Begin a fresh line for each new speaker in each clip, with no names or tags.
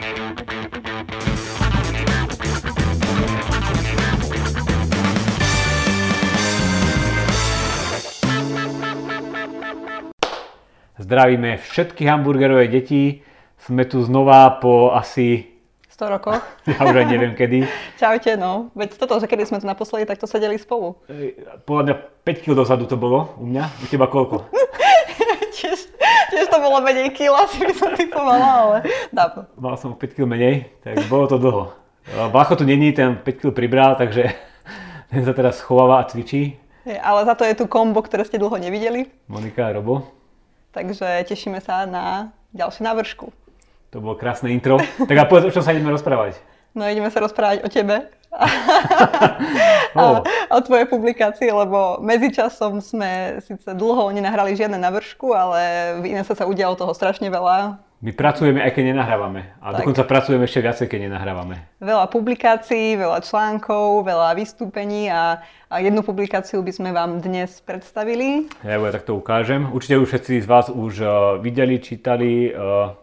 Zdravíme všetky hamburgerové deti. Sme tu znova po asi
100 rokoch.
Ja už aj neviem kedy.
Čaute, no. Veď toto, že kedy sme tu naposledy, tak to sedeli spolu.
Podľa mňa 5 kg dozadu to bolo u mňa. U teba koľko?
tiež, to bolo menej kila, si by som typovala, ale dá.
Mal som 5 kg menej, tak bolo to dlho. Vlacho tu není, ten 5 kg pribral, takže ten sa teraz schováva a cvičí.
Ale za to je tu kombo, ktoré ste dlho nevideli.
Monika a Robo.
Takže tešíme sa na ďalšiu návršku.
To bolo krásne intro. Tak a povedz, o čom sa ideme rozprávať?
No ideme sa rozprávať o tebe. oh. a o tvojej publikácii, lebo medzičasom sme síce dlho nenahrali žiadne navršku, ale v iné sa udialo toho strašne veľa.
My pracujeme aj keď nenahrávame. A tak. dokonca pracujeme ešte viacej, keď nenahrávame.
Veľa publikácií, veľa článkov, veľa vystúpení a, a jednu publikáciu by sme vám dnes predstavili.
Ja ja takto ukážem. Určite už všetci z vás už uh, videli, čítali, uh,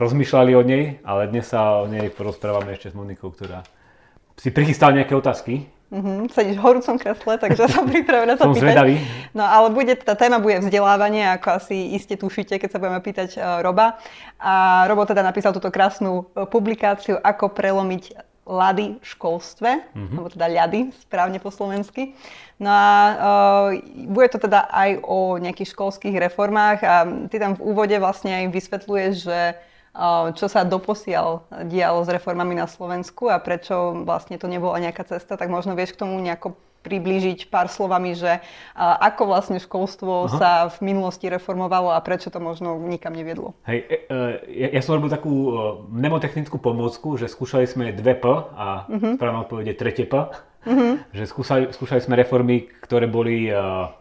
rozmýšľali o nej, ale dnes sa o nej porozprávame ešte s Monikou, ktorá si prichystala nejaké otázky.
Uh-huh, sedíš v horúcom kresle, takže som pripravená sa
som
pýtať.
zvedavý.
No ale bude, tá téma bude vzdelávanie, ako asi iste tušíte, keď sa budeme pýtať uh, Roba. A Robo teda napísal túto krásnu uh, publikáciu, ako prelomiť lady v školstve, uh-huh. alebo teda ľady, správne po slovensky. No a uh, bude to teda aj o nejakých školských reformách a ty tam v úvode vlastne aj vysvetľuješ, že čo sa doposiaľ dialo s reformami na Slovensku a prečo vlastne to nebola nejaká cesta, tak možno vieš k tomu nejako priblížiť pár slovami, že ako vlastne školstvo Aha. sa v minulosti reformovalo a prečo to možno nikam neviedlo.
Hej, e, e, ja, ja som robil takú e, mnemotechnickú pomôcku, že skúšali sme dve P a uh-huh. správna odpoveď je tretie P. Uh-huh. Že skúšali, skúšali sme reformy, ktoré boli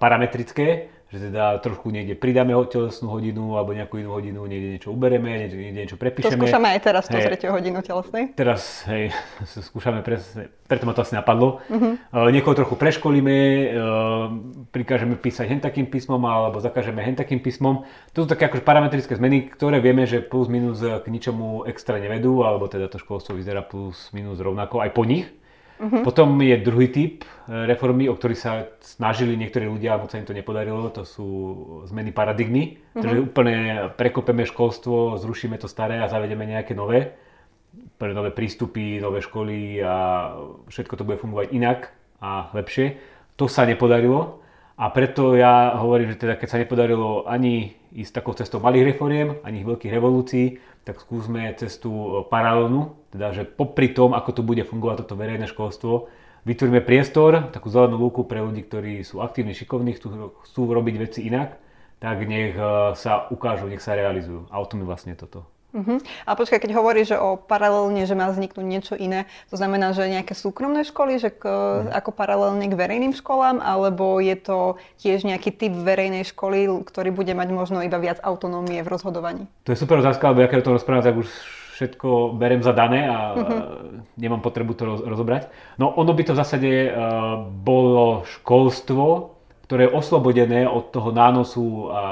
parametrické, že teda trošku niekde pridáme telesnú hodinu alebo nejakú inú hodinu, niekde niečo ubereme, niekde, niekde niečo prepíšeme.
To skúšame aj teraz, tú tretiu hodinu telesnej.
Teraz, hej, skúšame presne, preto ma to asi napadlo. Uh-huh. Uh, niekoho trochu preškolíme, uh, prikážeme písať hen takým písmom alebo zakážeme hen takým písmom. To sú také akože parametrické zmeny, ktoré vieme, že plus minus k ničomu extra nevedú, alebo teda to školstvo vyzerá plus minus rovnako aj po nich. Uh-huh. Potom je druhý typ e, reformy, o ktorý sa snažili niektorí ľudia, alebo sa im to nepodarilo, to sú zmeny paradigmy. Uh-huh. Takže úplne prekopeme školstvo, zrušíme to staré a zavedeme nejaké nové, pre nové prístupy, nové školy a všetko to bude fungovať inak a lepšie. To sa nepodarilo a preto ja hovorím, že teda keď sa nepodarilo ani ísť takou cestou malých reforiem, ani veľkých revolúcií, tak skúsme cestu e, paralelnú, teda že popri tom, ako to bude fungovať toto verejné školstvo, vytvoríme priestor, takú zelenú lúku pre ľudí, ktorí sú aktívni, šikovní, chcú, chcú robiť veci inak, tak nech e, sa ukážu, nech sa realizujú. A o tom je vlastne toto.
Uh-huh. A počkaj, keď hovoríš, že o paralelne, že má vzniknúť niečo iné, to znamená, že nejaké súkromné školy, že k, uh-huh. ako paralelne k verejným školám, alebo je to tiež nejaký typ verejnej školy, ktorý bude mať možno iba viac autonómie v rozhodovaní?
To je super otázka, lebo ja keď o tom rozprávam, tak už všetko berem za dané a uh-huh. nemám potrebu to roz, rozobrať. No ono by to v zásade uh, bolo školstvo, ktoré je oslobodené od toho nánosu a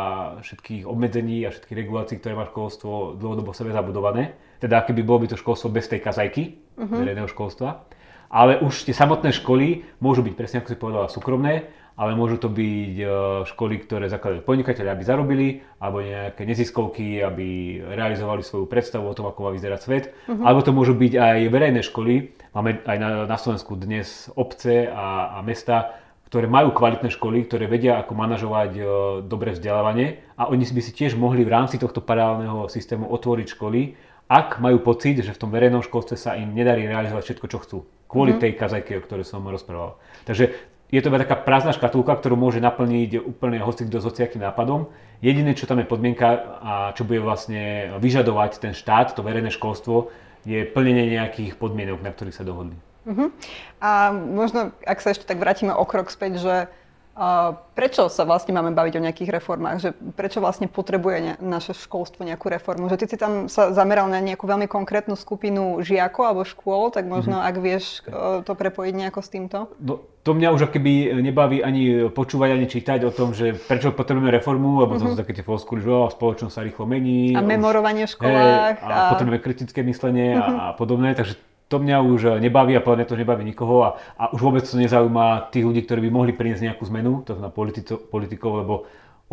všetkých obmedzení a všetkých regulácií, ktoré má školstvo dlhodobo sebe zabudované. Teda keby bolo by to školstvo bez tej kazajky uh-huh. verejného školstva. Ale už tie samotné školy môžu byť, presne ako si povedala, súkromné, ale môžu to byť e, školy, ktoré zakladajú podnikateľe, aby zarobili, alebo nejaké neziskovky, aby realizovali svoju predstavu o tom, ako má vyzerať svet. Uh-huh. Alebo to môžu byť aj verejné školy. Máme aj na, na Slovensku dnes obce a, a mesta, ktoré majú kvalitné školy, ktoré vedia, ako manažovať e, dobré vzdelávanie a oni by si tiež mohli v rámci tohto paralelného systému otvoriť školy, ak majú pocit, že v tom verejnom školstve sa im nedarí realizovať všetko, čo chcú. Kvôli mm. tej kazajke, o ktorej som rozprával. Takže je to taká prázdna škatulka, ktorú môže naplniť úplne hoci kto s hociakým nápadom. Jediné, čo tam je podmienka a čo bude vlastne vyžadovať ten štát, to verejné školstvo, je plnenie nejakých podmienok, na ktorých sa dohodli.
Uh-huh. A možno, ak sa ešte tak vrátime o krok späť, že prečo sa vlastne máme baviť o nejakých reformách? Že prečo vlastne potrebuje ne, naše školstvo nejakú reformu? Že ty si tam sa zameral na nejakú veľmi konkrétnu skupinu žiakov alebo škôl, tak možno mm-hmm. ak vieš e, to prepojiť nejako s týmto?
No, to mňa už keby nebaví ani počúvať, ani čítať o tom, že prečo potrebujeme reformu, lebo mm-hmm. to sú také tie floskuly, že spoločnosť sa rýchlo mení.
A memorovanie v školách.
Hej, a, a potrebujeme kritické myslenie mm-hmm. a, a podobné. Takže to mňa už nebaví a podľa mňa to nebaví nikoho a, a už vôbec to nezaujíma tých ľudí, ktorí by mohli priniesť nejakú zmenu, to znamená politico, politikov, lebo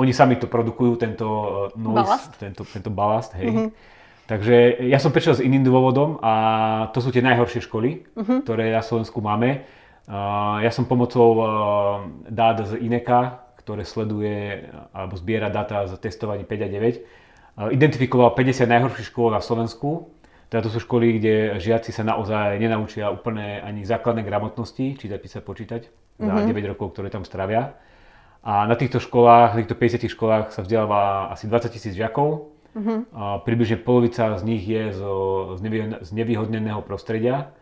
oni sami to produkujú, tento uh, noise, balast. Tento, tento balast, hej. Mm-hmm. Takže ja som prešiel s iným dôvodom a to sú tie najhoršie školy, mm-hmm. ktoré na Slovensku máme. Ja som pomocou uh, dát z INEKA, ktoré sleduje alebo zbiera data z testovaní 5 a 9, identifikoval 50 najhorších škôl na Slovensku teda to sú školy, kde žiaci sa naozaj nenaučia úplne ani základné gramotnosti, čítať, písať, počítať za mm-hmm. 9 rokov, ktoré tam stravia. A na týchto školách, na týchto 50 školách sa vzdeláva asi 20 tisíc žiakov. Mm-hmm. A približne polovica z nich je zo, z nevyhodneného prostredia.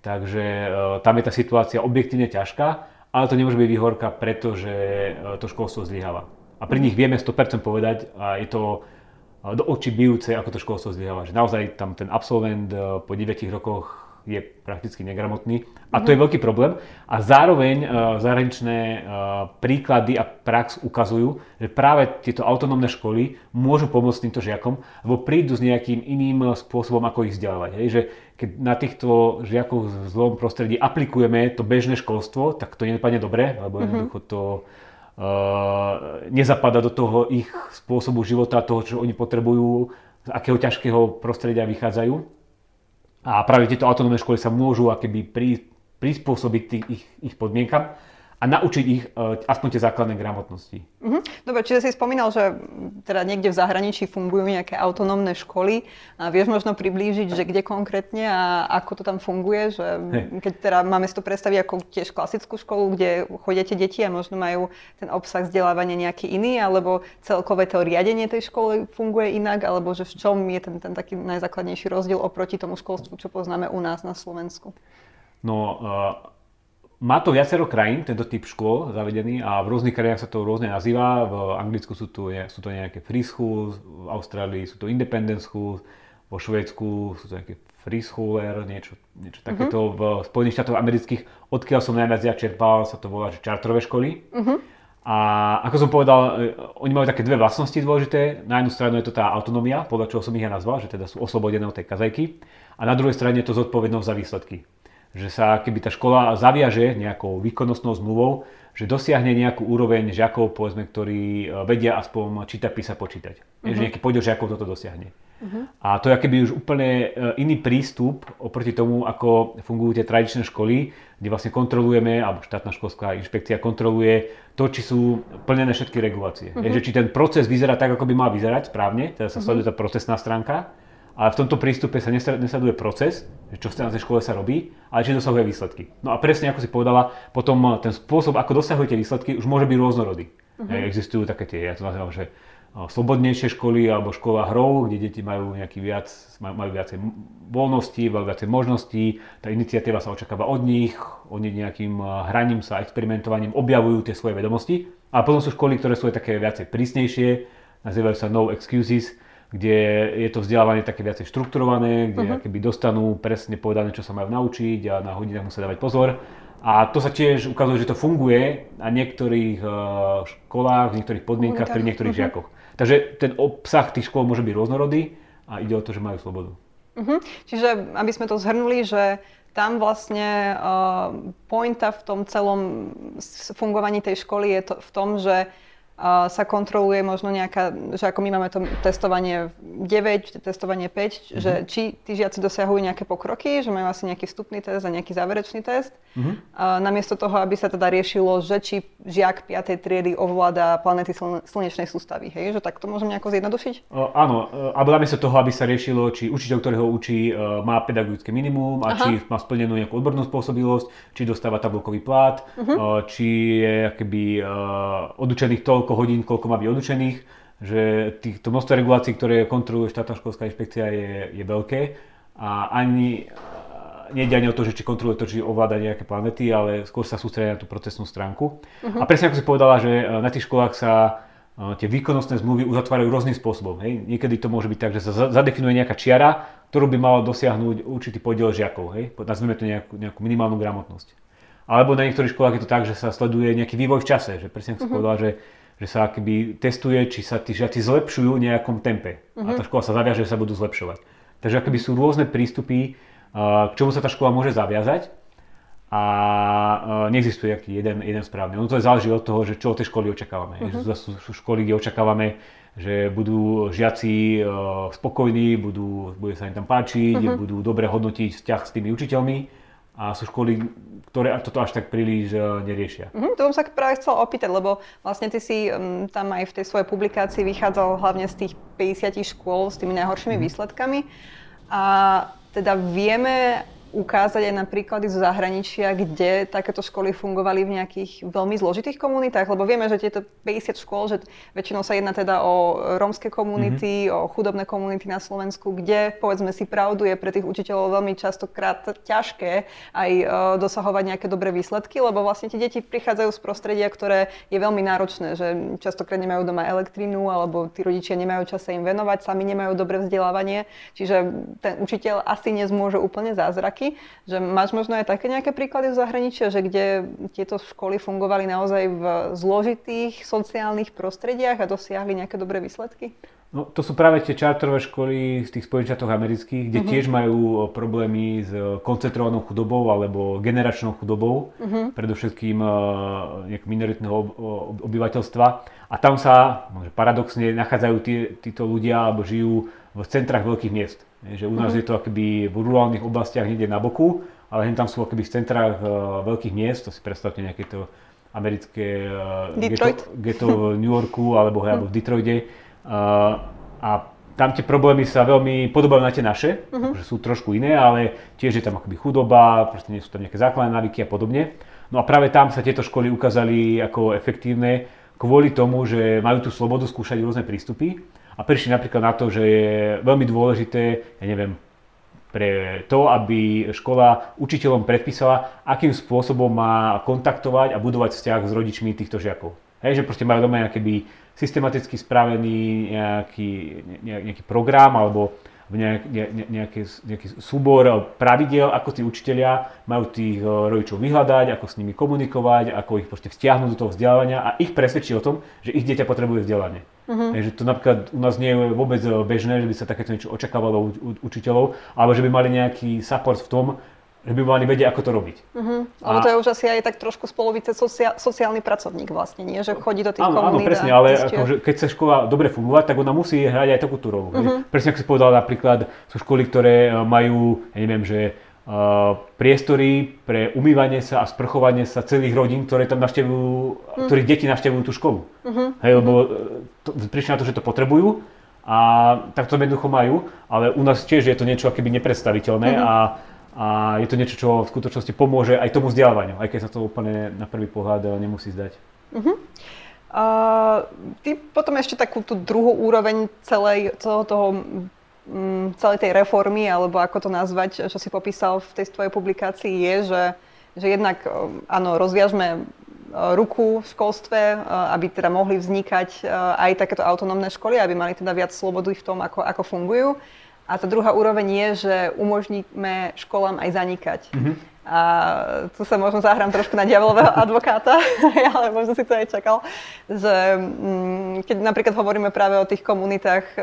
Takže e, tam je tá situácia objektívne ťažká, ale to nemôže byť výhorka, pretože e, to školstvo zlyháva. A pri nich vieme 100% povedať, a je to do očí bijúce, ako to školstvo zlyháva. Že naozaj tam ten absolvent eh, po 9 rokoch je prakticky negramotný a to je mhm. veľký problém. A zároveň uh, zahraničné uh, príklady a prax ukazujú, že práve tieto autonómne školy môžu pomôcť týmto žiakom, lebo prídu s nejakým iným spôsobom, ako ich vzdelávať. Hej? Že keď na týchto žiakov v zlom prostredí aplikujeme to bežné školstvo, tak to nepadne dobre, lebo mm-hmm. jednoducho to nezapada do toho ich spôsobu života, toho, čo oni potrebujú, z akého ťažkého prostredia vychádzajú. A práve tieto autonómne školy sa môžu akéby prispôsobiť tých, ich, ich podmienkam a naučiť ich uh, aspoň tie základné gramotnosti.
Uh-huh. Dobre, čiže si spomínal, že teda niekde v zahraničí fungujú nejaké autonómne školy. A vieš možno priblížiť, že kde konkrétne a ako to tam funguje? Že keď teda máme si to predstaviť ako tiež klasickú školu, kde chodíte deti a možno majú ten obsah vzdelávania nejaký iný, alebo celkové to riadenie tej školy funguje inak, alebo že v čom je ten, ten taký najzákladnejší rozdiel oproti tomu školstvu, čo poznáme u nás na Slovensku?
No, uh má to viacero krajín, tento typ škôl zavedený a v rôznych krajinách sa to rôzne nazýva. V Anglicku sú to, sú to nejaké free schools, v Austrálii sú to independent schools, vo Švédsku sú to nejaké free schooler, niečo, niečo uh-huh. takéto. V Spojených štátoch amerických, odkiaľ som najviac ja čerpal, sa to volá, že čartrové školy. Uh-huh. A ako som povedal, e, oni majú také dve vlastnosti dôležité. Na jednu stranu je to tá autonómia, podľa čoho som ich ja nazval, že teda sú oslobodené od tej kazajky. A na druhej strane je to zodpovednosť za výsledky že sa keby tá škola zaviaže nejakou výkonnostnou zmluvou, že dosiahne nejakú úroveň žiakov, povedzme, ktorí e, vedia aspoň čítať, písať, počítať. Uh-huh. Že nejaký podiel žiakov toto dosiahne. Uh-huh. A to je keby už úplne e, iný prístup oproti tomu, ako fungujú tie tradičné školy, kde vlastne kontrolujeme, alebo štátna školská inšpekcia kontroluje to, či sú plnené všetky regulácie. Uh-huh. Je, že či ten proces vyzerá tak, ako by mal vyzerať správne, teda sa sleduje tá procesná stránka, ale v tomto prístupe sa nesleduje proces, čo v tej škole sa robí, ale či dosahuje výsledky. No a presne ako si povedala, potom eh, ten spôsob, ako dosahujete výsledky, už môže byť rôznorodý. Uh-huh. Existujú také tie, ja to nazývam, že eh, slobodnejšie školy alebo škola hrov, kde deti majú nejaký viac, majú viacej voľnosti, majú viacej možností, tá iniciatíva sa očakáva od nich, oni nejakým hraním sa, experimentovaním objavujú tie svoje vedomosti. A potom sú školy, ktoré sú aj také viacej prísnejšie, nazývajú sa no excuses, kde je to vzdelávanie také viacej štrukturované, kde uh-huh. keby dostanú presne povedané, čo sa majú naučiť a na hodinách musia dávať pozor. A to sa tiež ukazuje, že to funguje na niektorých uh, školách, v niektorých podmienkach, pri niektorých uh-huh. žiakoch. Takže ten obsah tých škôl môže byť rôznorodý a ide o to, že majú slobodu.
Uh-huh. Čiže, aby sme to zhrnuli, že tam vlastne uh, pointa v tom celom fungovaní tej školy je to v tom, že sa kontroluje možno nejaká, že ako my máme to testovanie 9, testovanie 5, mm-hmm. že či tí žiaci dosahujú nejaké pokroky, že majú asi nejaký vstupný test a nejaký záverečný test. Mm-hmm. A namiesto toho, aby sa teda riešilo, že či žiak 5. triedy ovláda planety slnečnej sústavy. Hej? Že tak to môžem nejako zjednodušiť?
O, áno, e, alebo namiesto toho, aby sa riešilo, či učiteľ, ktorého učí, e, má pedagogické minimum a Aha. či má splnenú nejakú odbornú spôsobilosť, či dostáva tabulkový plát, uh-huh. či je akoby odučených toľko koľko hodín, koľko má byť odučených, že týchto množstvo regulácií, ktoré kontroluje štátna školská inšpekcia je, je veľké a ani nejde ani o to, že či kontroluje to, či ovláda nejaké planety, ale skôr sa sústredia na tú procesnú stránku. Uh-huh. A presne ako si povedala, že na tých školách sa tie výkonnostné zmluvy uzatvárajú rôznym spôsobom. Hej. Niekedy to môže byť tak, že sa zadefinuje nejaká čiara, ktorú by malo dosiahnuť určitý podiel žiakov. Hej. Nazvime to nejakú, nejakú minimálnu gramotnosť. Alebo na niektorých školách je to tak, že sa sleduje nejaký vývoj v čase. Že presne ako uh-huh. povedala, že, že sa akoby testuje, či sa tí žiaci zlepšujú v nejakom tempe. Uh-huh. A tá škola sa zaviaže, že sa budú zlepšovať. Takže akoby sú rôzne prístupy, k čomu sa tá škola môže zaviazať a neexistuje jeden, jeden správny. Ono to je záleží od toho, že čo od tej školy očakávame. Uh-huh. Sú, sú školy, kde očakávame, že budú žiaci spokojní, budú, bude sa im tam páčiť, uh-huh. budú dobre hodnotiť vzťah s tými učiteľmi a sú školy, ktoré toto až tak príliš neriešia.
Uh-huh, to som sa práve chcela opýtať, lebo vlastne ty si um, tam aj v tej svojej publikácii vychádzal hlavne z tých 50 škôl s tými najhoršími uh-huh. výsledkami. A teda vieme ukázať aj na príklady zo zahraničia, kde takéto školy fungovali v nejakých veľmi zložitých komunitách? Lebo vieme, že tieto 50 škôl, že väčšinou sa jedná teda o rómske komunity, mm-hmm. o chudobné komunity na Slovensku, kde, povedzme si pravdu, je pre tých učiteľov veľmi častokrát ťažké aj uh, dosahovať nejaké dobré výsledky, lebo vlastne tie deti prichádzajú z prostredia, ktoré je veľmi náročné, že častokrát nemajú doma elektrínu, alebo tí rodičia nemajú čas sa im venovať, sami nemajú dobré vzdelávanie, čiže ten učiteľ asi nezmôže úplne zázrak roky, že máš možno aj také nejaké príklady v zahraničia, že kde tieto školy fungovali naozaj v zložitých sociálnych prostrediach a dosiahli nejaké dobré výsledky?
No, to sú práve tie čarterové školy z tých Spojených štátoch amerických, kde uh-huh. tiež majú problémy s koncentrovanou chudobou alebo generačnou chudobou, uh-huh. predovšetkým uh, minoritného obyvateľstva. A tam sa, paradoxne, nachádzajú tí, títo ľudia alebo žijú v centrách veľkých miest. Že u nás mm. je to akoby v rurálnych oblastiach niekde na boku, ale tam sú akoby v centrách uh, veľkých miest, to si predstavte nejaké to americké uh,
Detroit.
Ghetto, v New Yorku alebo, alebo v Detroite. Uh, a tam tie problémy sa veľmi podobajú na tie naše, uh-huh. že sú trošku iné, ale tiež je tam akoby chudoba, proste nie sú tam nejaké základné návyky a podobne. No a práve tam sa tieto školy ukázali ako efektívne kvôli tomu, že majú tú slobodu skúšať rôzne prístupy a prišli napríklad na to, že je veľmi dôležité, ja neviem, pre to, aby škola učiteľom predpísala, akým spôsobom má kontaktovať a budovať vzťah s rodičmi týchto žiakov. Hej, že proste majú doma nejaký systematicky spravený nejaký, nejaký program alebo nejak, ne, nejaký, nejaký súbor pravidel, ako tí učiteľia majú tých eh, rodičov vyhľadať, ako s nimi komunikovať, ako ich proste vstiahnuť do toho vzdelávania a ich presvedčiť o tom, že ich dieťa potrebuje vzdelanie. Uh-huh. Takže to napríklad u nás nie je vôbec eh, bežné, že by sa takéto niečo očakávalo u, u učiteľov, alebo že by mali nejaký support v tom, že by mali vedieť, ako to robiť.
Uh-huh. Ale a... to je už asi aj tak trošku z polovice socia- sociálny pracovník vlastne, nie? Že chodí do tých
áno,
komunít.
Áno, presne, ale akože, keď chce škola dobre fungovať, tak ona musí hrať aj takúto rolu. Uh-huh. Presne ako si povedal, napríklad sú školy, ktoré e, majú, ja neviem, že uh, priestory pre umývanie sa a sprchovanie sa celých rodín, ktoré tam navštevujú, uh-huh. ktorých deti navštevujú tú školu. Uh-huh. Hej, lebo to, prišli na to, že to potrebujú a tak to jednoducho majú, ale u nás tiež je to niečo akoby nepredstaviteľné uh-huh. a a je to niečo, čo v skutočnosti pomôže aj tomu vzdelávaniu, aj keď sa to úplne na prvý pohľad eh, nemusí zdať. Uh-huh.
Uh, ty potom ešte takú tú druhú úroveň celej, celého toho, um, celej tej reformy, alebo ako to nazvať, čo si popísal v tej tvojej publikácii, je, že, že jednak um, áno, rozviažme ruku v školstve, aby teda mohli vznikať aj takéto autonómne školy, aby mali teda viac slobody v tom, ako, ako fungujú. A tá druhá úroveň je, že umožníme školám aj zanikať. Mm-hmm. A tu sa možno zahrám trošku na diablového advokáta, ale možno si to aj čakal, že mm, keď napríklad hovoríme práve o tých komunitách e,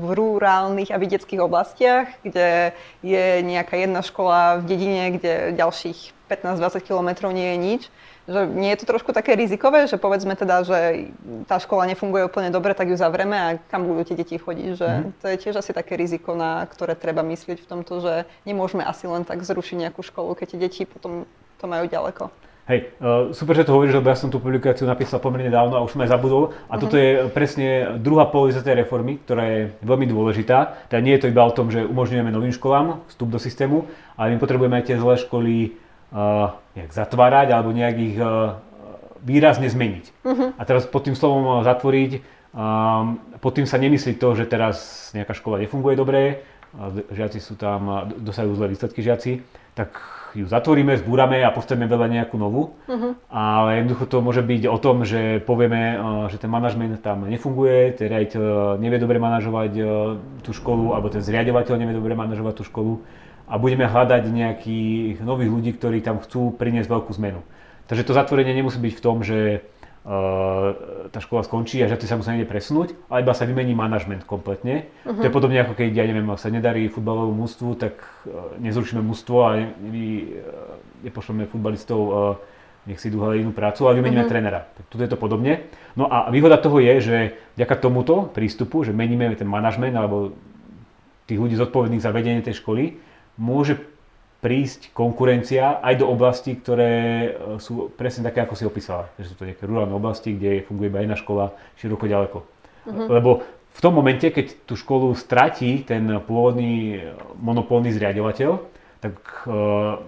v rurálnych a vidieckých oblastiach, kde je nejaká jedna škola v dedine, kde ďalších 15-20 kilometrov nie je nič, že nie je to trošku také rizikové, že povedzme teda, že tá škola nefunguje úplne dobre, tak ju zavrieme a kam budú tie deti chodiť, že mm. to je tiež asi také riziko, na ktoré treba myslieť v tomto, že nemôžeme asi len tak zrušiť nejakú školu, keď tie deti potom to majú ďaleko.
Hej, uh, super, že to hovoríš, lebo ja som tú publikáciu napísal pomerne dávno a už som aj zabudol. A uh-huh. toto je presne druhá polovica tej reformy, ktorá je veľmi dôležitá. Teda nie je to iba o tom, že umožňujeme novým školám vstup do systému, ale my potrebujeme aj tie zlé školy nejak zatvárať alebo nejak ich uh, výrazne zmeniť. Uh-huh. A teraz pod tým slovom uh, zatvoriť, um, pod tým sa nemyslí to, že teraz nejaká škola nefunguje dobre, žiaci sú tam, dosahujú zlé výsledky žiaci, tak ju zatvoríme, zbúrame a postavíme veľa nejakú novú. Uh-huh. Ale jednoducho to môže byť o tom, že povieme, že ten manažment tam nefunguje, ten riaditeľ nevie dobre manažovať tú školu, alebo ten zriadovateľ nevie dobre manažovať tú školu a budeme hľadať nejakých nových ľudí, ktorí tam chcú priniesť veľkú zmenu. Takže to zatvorenie nemusí byť v tom, že uh, tá škola skončí a že sa musia niekde presunúť, ale iba sa vymení manažment kompletne. Uh-huh. To je podobne ako keď, ja neviem, sa nedarí futbalovému mústvu, tak uh, nezrušíme mústvo a ne, ne, nepošleme futbalistov uh, nech si idú inú prácu, ale vymeníme uh-huh. trénera. Tak tu je to podobne. No a výhoda toho je, že vďaka tomuto prístupu, že meníme ten manažment alebo tých ľudí zodpovedných za vedenie tej školy, môže prísť konkurencia aj do oblastí, ktoré e, sú presne také, ako si opísala. Že sú to nejaké rurálne oblasti, kde funguje iba jedna škola široko ďaleko. Uh-huh. Lebo v tom momente, keď tú školu stratí ten pôvodný monopolný zriadovateľ, tak uh,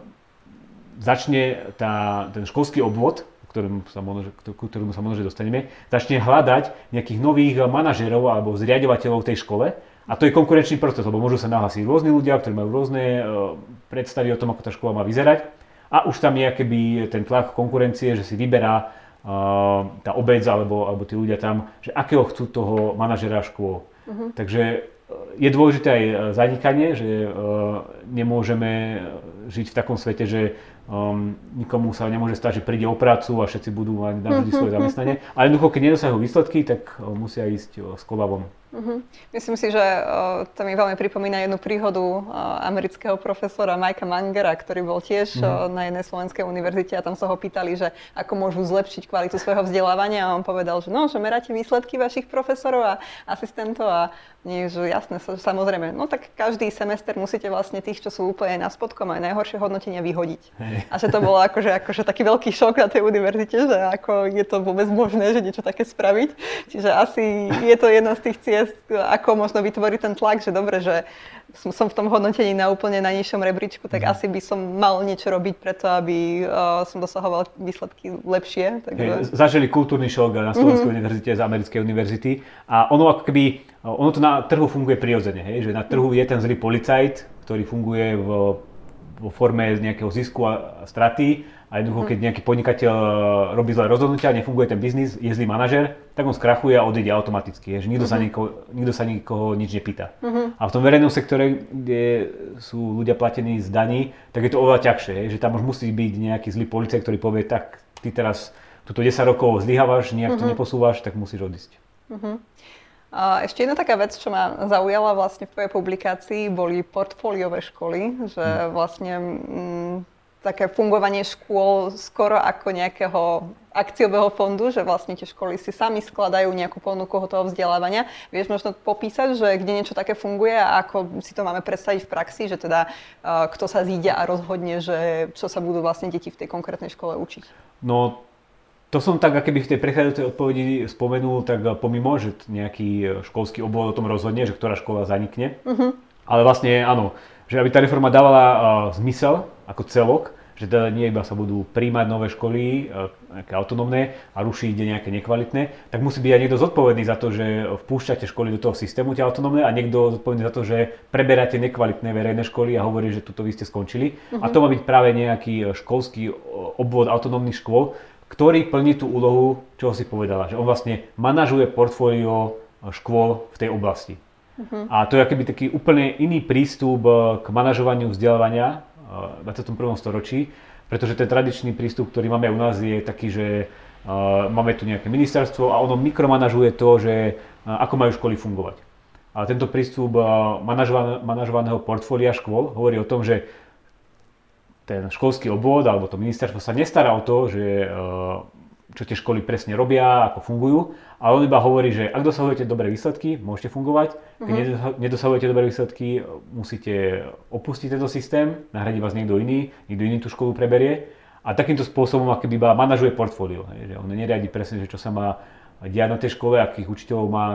začne tá, ten školský obvod, ktorému sa možno, ktorému sa možno dostaneme, začne hľadať nejakých nových manažerov alebo zriadovateľov tej škole, a to je konkurenčný proces, lebo môžu sa nahlásiť rôzni ľudia, ktorí majú rôzne e, predstavy o tom, ako tá škola má vyzerať. A už tam je keby ten tlak konkurencie, že si vyberá uh, tá obec alebo, alebo tí ľudia tam, že akého chcú toho manažera škôl. Uh-huh. Takže e, je dôležité aj zanikanie, že nemôžeme žiť v takom svete, že nikomu sa nemôže stať, že príde o prácu a všetci budú mať navždy svoje zamestnanie. Ale jednoducho, keď nedosahujú výsledky, tak musia ísť s kolabom.
Uh-huh. Myslím si, že uh, to mi veľmi pripomína jednu príhodu uh, amerického profesora Mikea Mangera, ktorý bol tiež uh-huh. uh, na jednej slovenskej univerzite a tam sa ho pýtali, že ako môžu zlepšiť kvalitu svojho vzdelávania a on povedal, že no, že meráte výsledky vašich profesorov a asistentov a nie, že jasné, samozrejme, no tak každý semester musíte vlastne tých, čo sú úplne na spodkom aj najhoršie hodnotenia vyhodiť. Hey. A že to bolo akože, akože taký veľký šok na tej univerzite, že ako je to vôbec možné, že niečo také spraviť. Čiže asi je to jedna z tých ciest, ako možno vytvoriť ten tlak, že dobre, že som, som v tom hodnotení na úplne najnižšom rebríčku, tak mm. asi by som mal niečo robiť preto, aby uh, som dosahoval výsledky lepšie. Takže... Hey,
zažili kultúrny šok na Slovenskej mm-hmm. univerzite z americkej univerzity a ono ako keby, ono to na trhu funguje prirodzene, hej, že na trhu je ten zlý policajt, ktorý funguje v vo forme nejakého zisku a straty a jednoducho, keď nejaký podnikateľ e, robí zlé rozhodnutia, nefunguje ten biznis, je zlý manažer, tak on skrachuje a odíde automaticky, že nikto, uh-huh. sa mhm. nikoho, nikto sa nikoho nič nepýta. Uh-huh. A v tom verejnom sektore, kde sú ľudia platení z daní, tak je to oveľa ťažšie, že tam už musí byť nejaký zlý policajt, ktorý povie, tak ty teraz túto 10 rokov zlyhávaš, nejak uh-huh. to neposúvaš, tak musíš odísť. Uh-huh.
Ešte jedna taká vec, čo ma zaujala vlastne v tvojej publikácii, boli portfóliové školy, že hm. vlastne mm, také fungovanie škôl skoro ako nejakého akciového fondu, že vlastne tie školy si sami skladajú nejakú ponuku toho vzdelávania. Vieš možno popísať, že kde niečo také funguje a ako si to máme predstaviť v praxi, že teda uh, kto sa zíde a rozhodne, že čo sa budú vlastne deti v tej konkrétnej škole učiť?
No to som tak, keby v tej prechádzajúcej odpovedi spomenul, tak pomimo, že nejaký školský obvod o tom rozhodne, že ktorá škola zanikne. Uh-huh. Ale vlastne áno, že aby tá reforma dávala uh, zmysel ako celok, že teda nie iba sa budú príjmať nové školy, uh, nejaké autonómne a rušiť nejaké nekvalitné, tak musí byť aj niekto zodpovedný za to, že vpúšťate školy do toho systému tie autonómne a niekto zodpovedný za to, že preberáte nekvalitné verejné školy a hovorí, že tuto vy ste skončili. Uh-huh. A to má byť práve nejaký školský obvod autonómnych škôl, ktorý plní tú úlohu, čo si povedala, že on vlastne manažuje portfólio e, škôl v tej oblasti. Uh-huh. A to je akoby taký úplne iný prístup e, k manažovaniu vzdelávania e, 21. storočí, pretože ten tradičný prístup, ktorý máme u nás, je taký, že máme tu nejaké ministerstvo a ono mikromanažuje to, že ako majú školy fungovať. A tento prístup manažovaného portfólia škôl hovorí o tom, že ten školský obvod alebo to ministerstvo sa nestará o to, že čo tie školy presne robia, ako fungujú, ale on iba hovorí, že ak dosahujete dobré výsledky, môžete fungovať, keď uh-huh. nedosahujete dobré výsledky, musíte opustiť tento systém, nahradí vás niekto iný, niekto iný tú školu preberie a takýmto spôsobom akoby iba manažuje portfólio. Že on neriadi presne, že čo sa má diať na tej škole, akých učiteľov má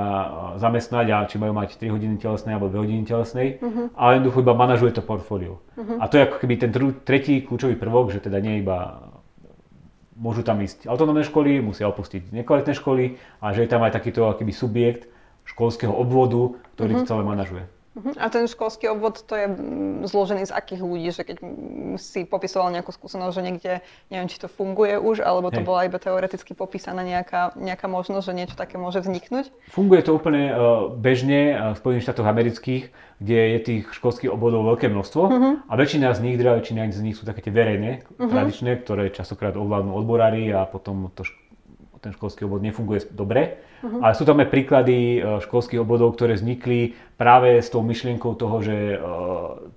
zamestnať a či majú mať 3 hodiny telesnej alebo 2 hodiny telesnej, uh-huh. ale jednoducho iba manažuje to portfólio. Uh-huh. A to je ako keby ten tretí kľúčový prvok, že teda nie iba môžu tam ísť autonómne školy, musia opustiť nekvalitné školy a že je tam aj takýto akýby subjekt školského obvodu, ktorý to celé manažuje.
Uh-huh. A ten školský obvod to je mm, zložený z akých ľudí? Že keď si popisoval nejakú skúsenosť, že niekde, neviem, či to funguje už, alebo to Hej. bola iba teoreticky popísaná nejaká, nejaká možnosť, že niečo také môže vzniknúť?
Funguje to úplne uh, bežne v Spojených štátoch amerických, kde je tých školských obvodov veľké množstvo uh-huh. a väčšina z nich, teda väčšina z nich sú také tie verejné, uh-huh. tradičné, ktoré častokrát ovládnu odborári a potom to ten školský obvod nefunguje dobre. Uh-huh. Ale sú tam aj príklady e, školských obvodov, ktoré vznikli práve s tou myšlienkou toho, že e,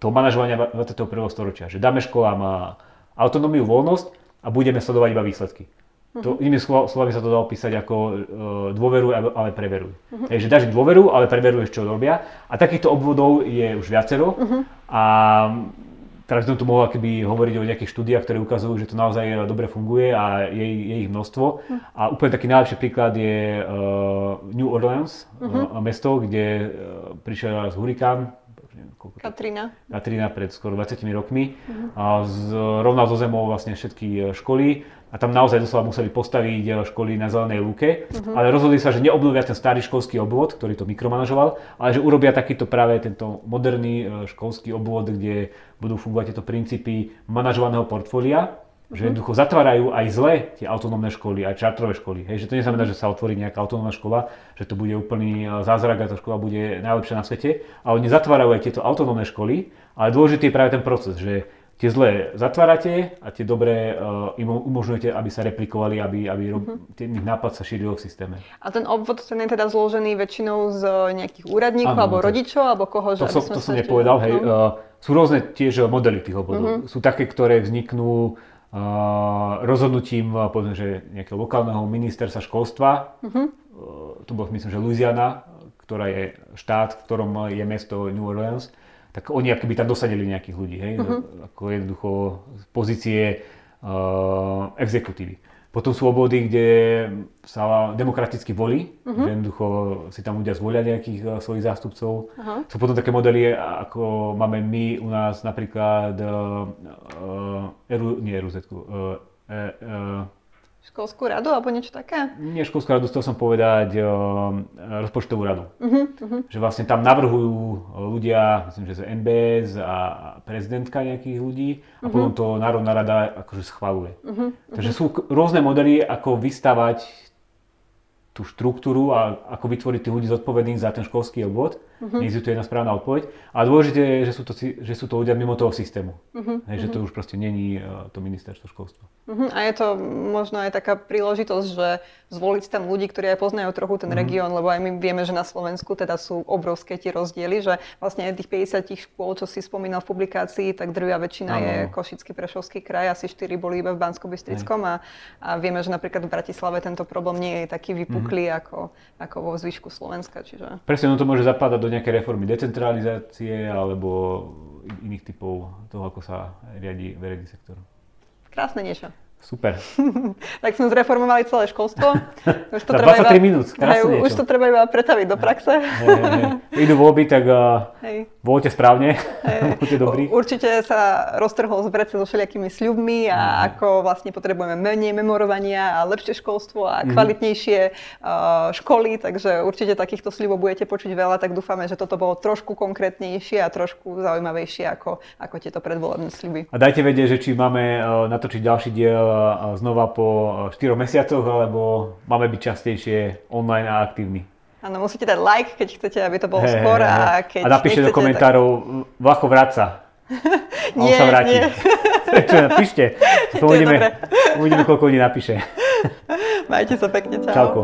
toho manažovania 21. storočia. Že dáme školám autonómiu, voľnosť a budeme sledovať iba výsledky. Uh-huh. To, inými slovami sa to dá opísať ako uh, dôveruj, ale preveruj. Uh-huh. Takže dáš dôveru, ale preveruješ, čo robia. A takýchto obvodov je už viacero. Uh-huh. A teraz som tu mohol keby hovoriť o nejakých štúdiách, ktoré ukazujú, že to naozaj eh, dobre funguje a je, je ich množstvo. Uh-huh. A úplne taký najlepší príklad je uh, New Orleans, uh-huh. uh, mesto, kde uh, prišiel raz hurikán,
Katrina.
Katrina pred skoro 20 rokmi. Uh-huh. A z, rovnal zo zemou vlastne všetky školy a tam naozaj doslova museli postaviť školy na zelenej lúke, uh-huh. ale rozhodli sa, že neobnovia ten starý školský obvod, ktorý to mikromanažoval, ale že urobia takýto práve tento moderný eh, školský obvod, kde budú fungovať tieto princípy manažovaného portfólia, že mhm. jednoducho zatvárajú aj zle tie autonómne školy, aj čartrové školy. Hej, že to neznamená, že sa otvorí nejaká autonómna škola, že to bude úplný eh, zázrak a tá škola bude najlepšia na svete, ale oni zatvárajú aj tieto autonómne školy, ale dôležitý je práve ten proces, že tie zlé zatvárate a tie dobré uh, im umožňujete, aby sa replikovali, aby, aby uh-huh. ten ich nápad sa šíril v systéme.
A ten obvod ten je teda zložený väčšinou z nejakých úradníkov ano, alebo to, rodičov, alebo koho?
To, som, to som nepovedal, hej. Uh, sú rôzne tiež modely tých obvodov. Uh-huh. Sú také, ktoré vzniknú uh, rozhodnutím povedzme, že nejakého lokálneho ministerstva školstva. Uh-huh. Uh, to bolo myslím, že Louisiana, ktorá je štát, v ktorom je mesto New Orleans tak oni akoby tam dosadili nejakých ľudí, hej, uh-huh. ako jednoducho z pozície uh, exekutívy. Potom sú obvody, kde sa demokraticky volí, uh-huh. že jednoducho si tam ľudia zvolia nejakých uh, svojich zástupcov. Uh-huh. Sú potom také modely, ako máme my u nás napríklad uh, uh, Eru, nie Eruzetku, uh, uh,
Školskú radu alebo niečo také?
Nie školskú radu, chcel som povedať uh, rozpočtovú radu. Uh-huh, uh-huh. Že vlastne tam navrhujú ľudia, myslím, že z NBS a prezidentka nejakých ľudí a uh-huh. potom to Národná rada akože schvaluje. Uh-huh, uh-huh. Takže sú rôzne modely, ako vystavať tú štruktúru a ako vytvoriť tých ľudí zodpovedných za ten školský obvod. Uh-huh. Neexistuje jedna správna odpoveď. A dôležité je, že sú to, že sú to ľudia mimo toho systému. Uh-huh. Hej, že to už proste není uh, to ministerstvo školstva.
Uh-huh. A je to možno aj taká príležitosť, že zvoliť tam ľudí, ktorí aj poznajú trochu ten uh-huh. región, lebo aj my vieme, že na Slovensku teda sú obrovské tie rozdiely, že vlastne tých 50 škôl, čo si spomínal v publikácii, tak drvia väčšina uh-huh. je Košický, Prešovský kraj, asi 4 boli iba v bansko a, a vieme, že napríklad v Bratislave tento problém nie je taký vypukli mm-hmm. ako, ako vo zvyšku Slovenska. Čiže...
Presne, no to môže zapadať do nejakej reformy decentralizácie alebo iných typov toho, ako sa riadi verejný sektor.
Krásne niečo.
Super.
tak sme zreformovali celé školstvo.
Už to treba 23 iba, minút, krásne hej,
Už to treba iba pretaviť do praxe.
Hej, hej, hej. Idú voľby, tak uh, voľte správne, buďte dobrí.
Určite sa roztrhol z vrece so všelijakými sľubmi a mm. ako vlastne potrebujeme menej memorovania a lepšie školstvo a mhm. kvalitnejšie uh, školy, takže určite takýchto sľubov budete počuť veľa, tak dúfame, že toto bolo trošku konkrétnejšie a trošku zaujímavejšie ako, ako tieto predvolebné sľuby.
A dajte vedieť, že či máme uh, natočiť ďalší diel znova po 4 mesiacoch, alebo máme byť častejšie online a aktívni.
Áno, musíte dať like, keď chcete, aby to bolo hey, skôr. Hey. A, keď
a napíšte do komentárov, tak... Vlacho vráca. A
nie, on sa vráti. Nie.
Čo, napíšte. To uvidíme, uvidíme, koľko ľudí napíše.
Majte sa pekne, čau.
Čauko.